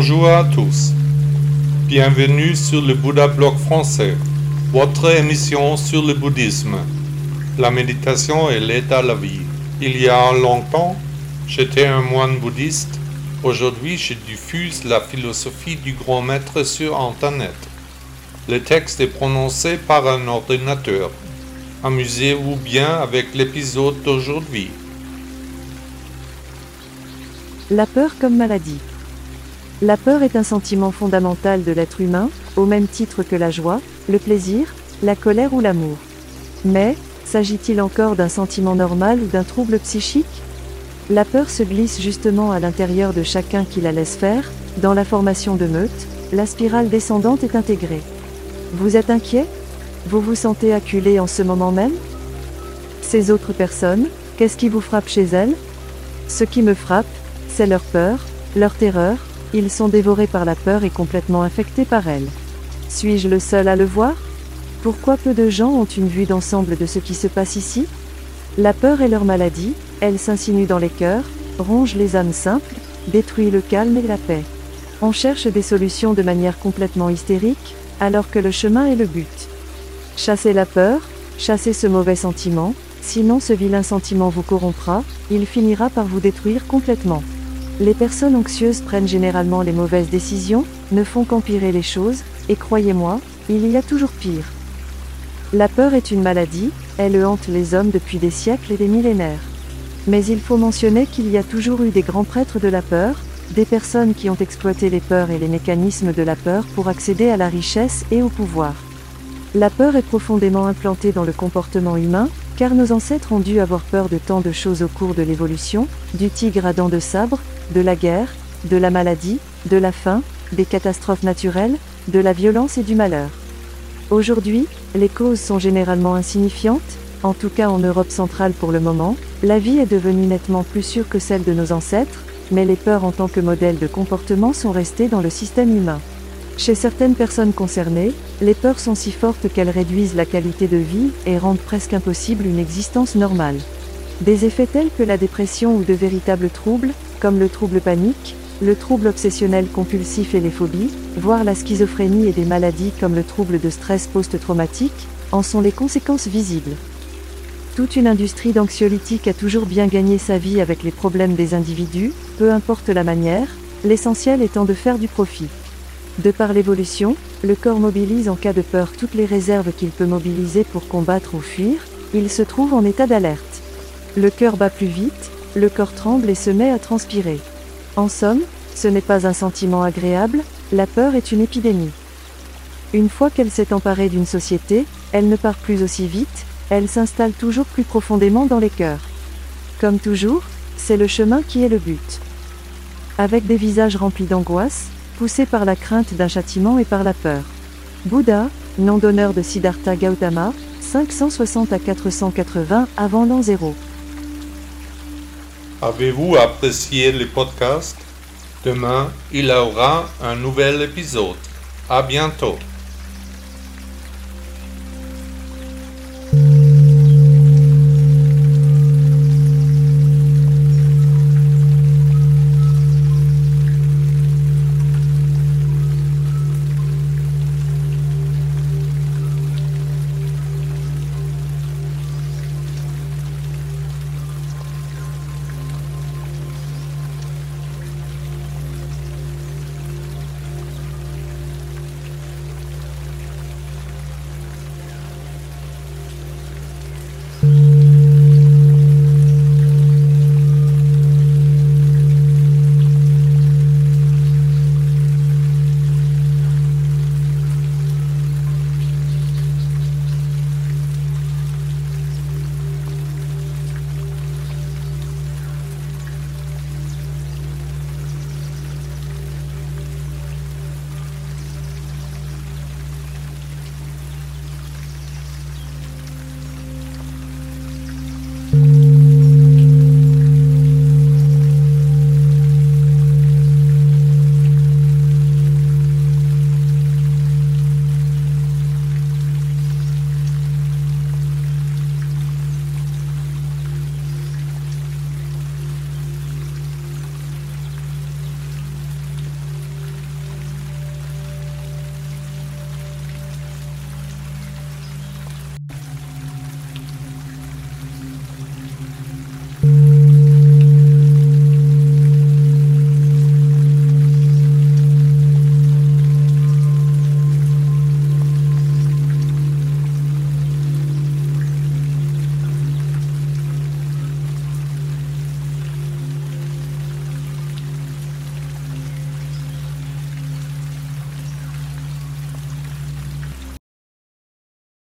Bonjour à tous. Bienvenue sur le Bouddha Blog français, votre émission sur le bouddhisme. La méditation et l'aide à la vie. Il y a longtemps, j'étais un moine bouddhiste. Aujourd'hui, je diffuse la philosophie du grand maître sur Internet. Le texte est prononcé par un ordinateur. Amusez-vous bien avec l'épisode d'aujourd'hui. La peur comme maladie. La peur est un sentiment fondamental de l'être humain, au même titre que la joie, le plaisir, la colère ou l'amour. Mais, s'agit-il encore d'un sentiment normal ou d'un trouble psychique? La peur se glisse justement à l'intérieur de chacun qui la laisse faire, dans la formation de meute, la spirale descendante est intégrée. Vous êtes inquiet? Vous vous sentez acculé en ce moment même? Ces autres personnes, qu'est-ce qui vous frappe chez elles? Ce qui me frappe, c'est leur peur, leur terreur, ils sont dévorés par la peur et complètement infectés par elle. Suis-je le seul à le voir? Pourquoi peu de gens ont une vue d'ensemble de ce qui se passe ici? La peur est leur maladie, elle s'insinue dans les cœurs, ronge les âmes simples, détruit le calme et la paix. On cherche des solutions de manière complètement hystérique, alors que le chemin est le but. Chassez la peur, chassez ce mauvais sentiment, sinon ce vilain sentiment vous corrompra, il finira par vous détruire complètement. Les personnes anxieuses prennent généralement les mauvaises décisions, ne font qu'empirer les choses, et croyez-moi, il y a toujours pire. La peur est une maladie, elle hante les hommes depuis des siècles et des millénaires. Mais il faut mentionner qu'il y a toujours eu des grands prêtres de la peur, des personnes qui ont exploité les peurs et les mécanismes de la peur pour accéder à la richesse et au pouvoir. La peur est profondément implantée dans le comportement humain, car nos ancêtres ont dû avoir peur de tant de choses au cours de l'évolution, du tigre à dents de sabre, de la guerre, de la maladie, de la faim, des catastrophes naturelles, de la violence et du malheur. Aujourd'hui, les causes sont généralement insignifiantes, en tout cas en Europe centrale pour le moment, la vie est devenue nettement plus sûre que celle de nos ancêtres, mais les peurs en tant que modèle de comportement sont restées dans le système humain. Chez certaines personnes concernées, les peurs sont si fortes qu'elles réduisent la qualité de vie et rendent presque impossible une existence normale. Des effets tels que la dépression ou de véritables troubles, comme le trouble panique, le trouble obsessionnel compulsif et les phobies, voire la schizophrénie et des maladies comme le trouble de stress post-traumatique, en sont les conséquences visibles. Toute une industrie d'anxiolytiques a toujours bien gagné sa vie avec les problèmes des individus, peu importe la manière, l'essentiel étant de faire du profit. De par l'évolution, le corps mobilise en cas de peur toutes les réserves qu'il peut mobiliser pour combattre ou fuir, il se trouve en état d'alerte. Le cœur bat plus vite, le corps tremble et se met à transpirer. En somme, ce n'est pas un sentiment agréable, la peur est une épidémie. Une fois qu'elle s'est emparée d'une société, elle ne part plus aussi vite, elle s'installe toujours plus profondément dans les cœurs. Comme toujours, c'est le chemin qui est le but. Avec des visages remplis d'angoisse, poussés par la crainte d'un châtiment et par la peur. Bouddha, nom d'honneur de Siddhartha Gautama, 560 à 480 avant l'an 0. Avez-vous apprécié le podcast? Demain, il y aura un nouvel épisode. À bientôt.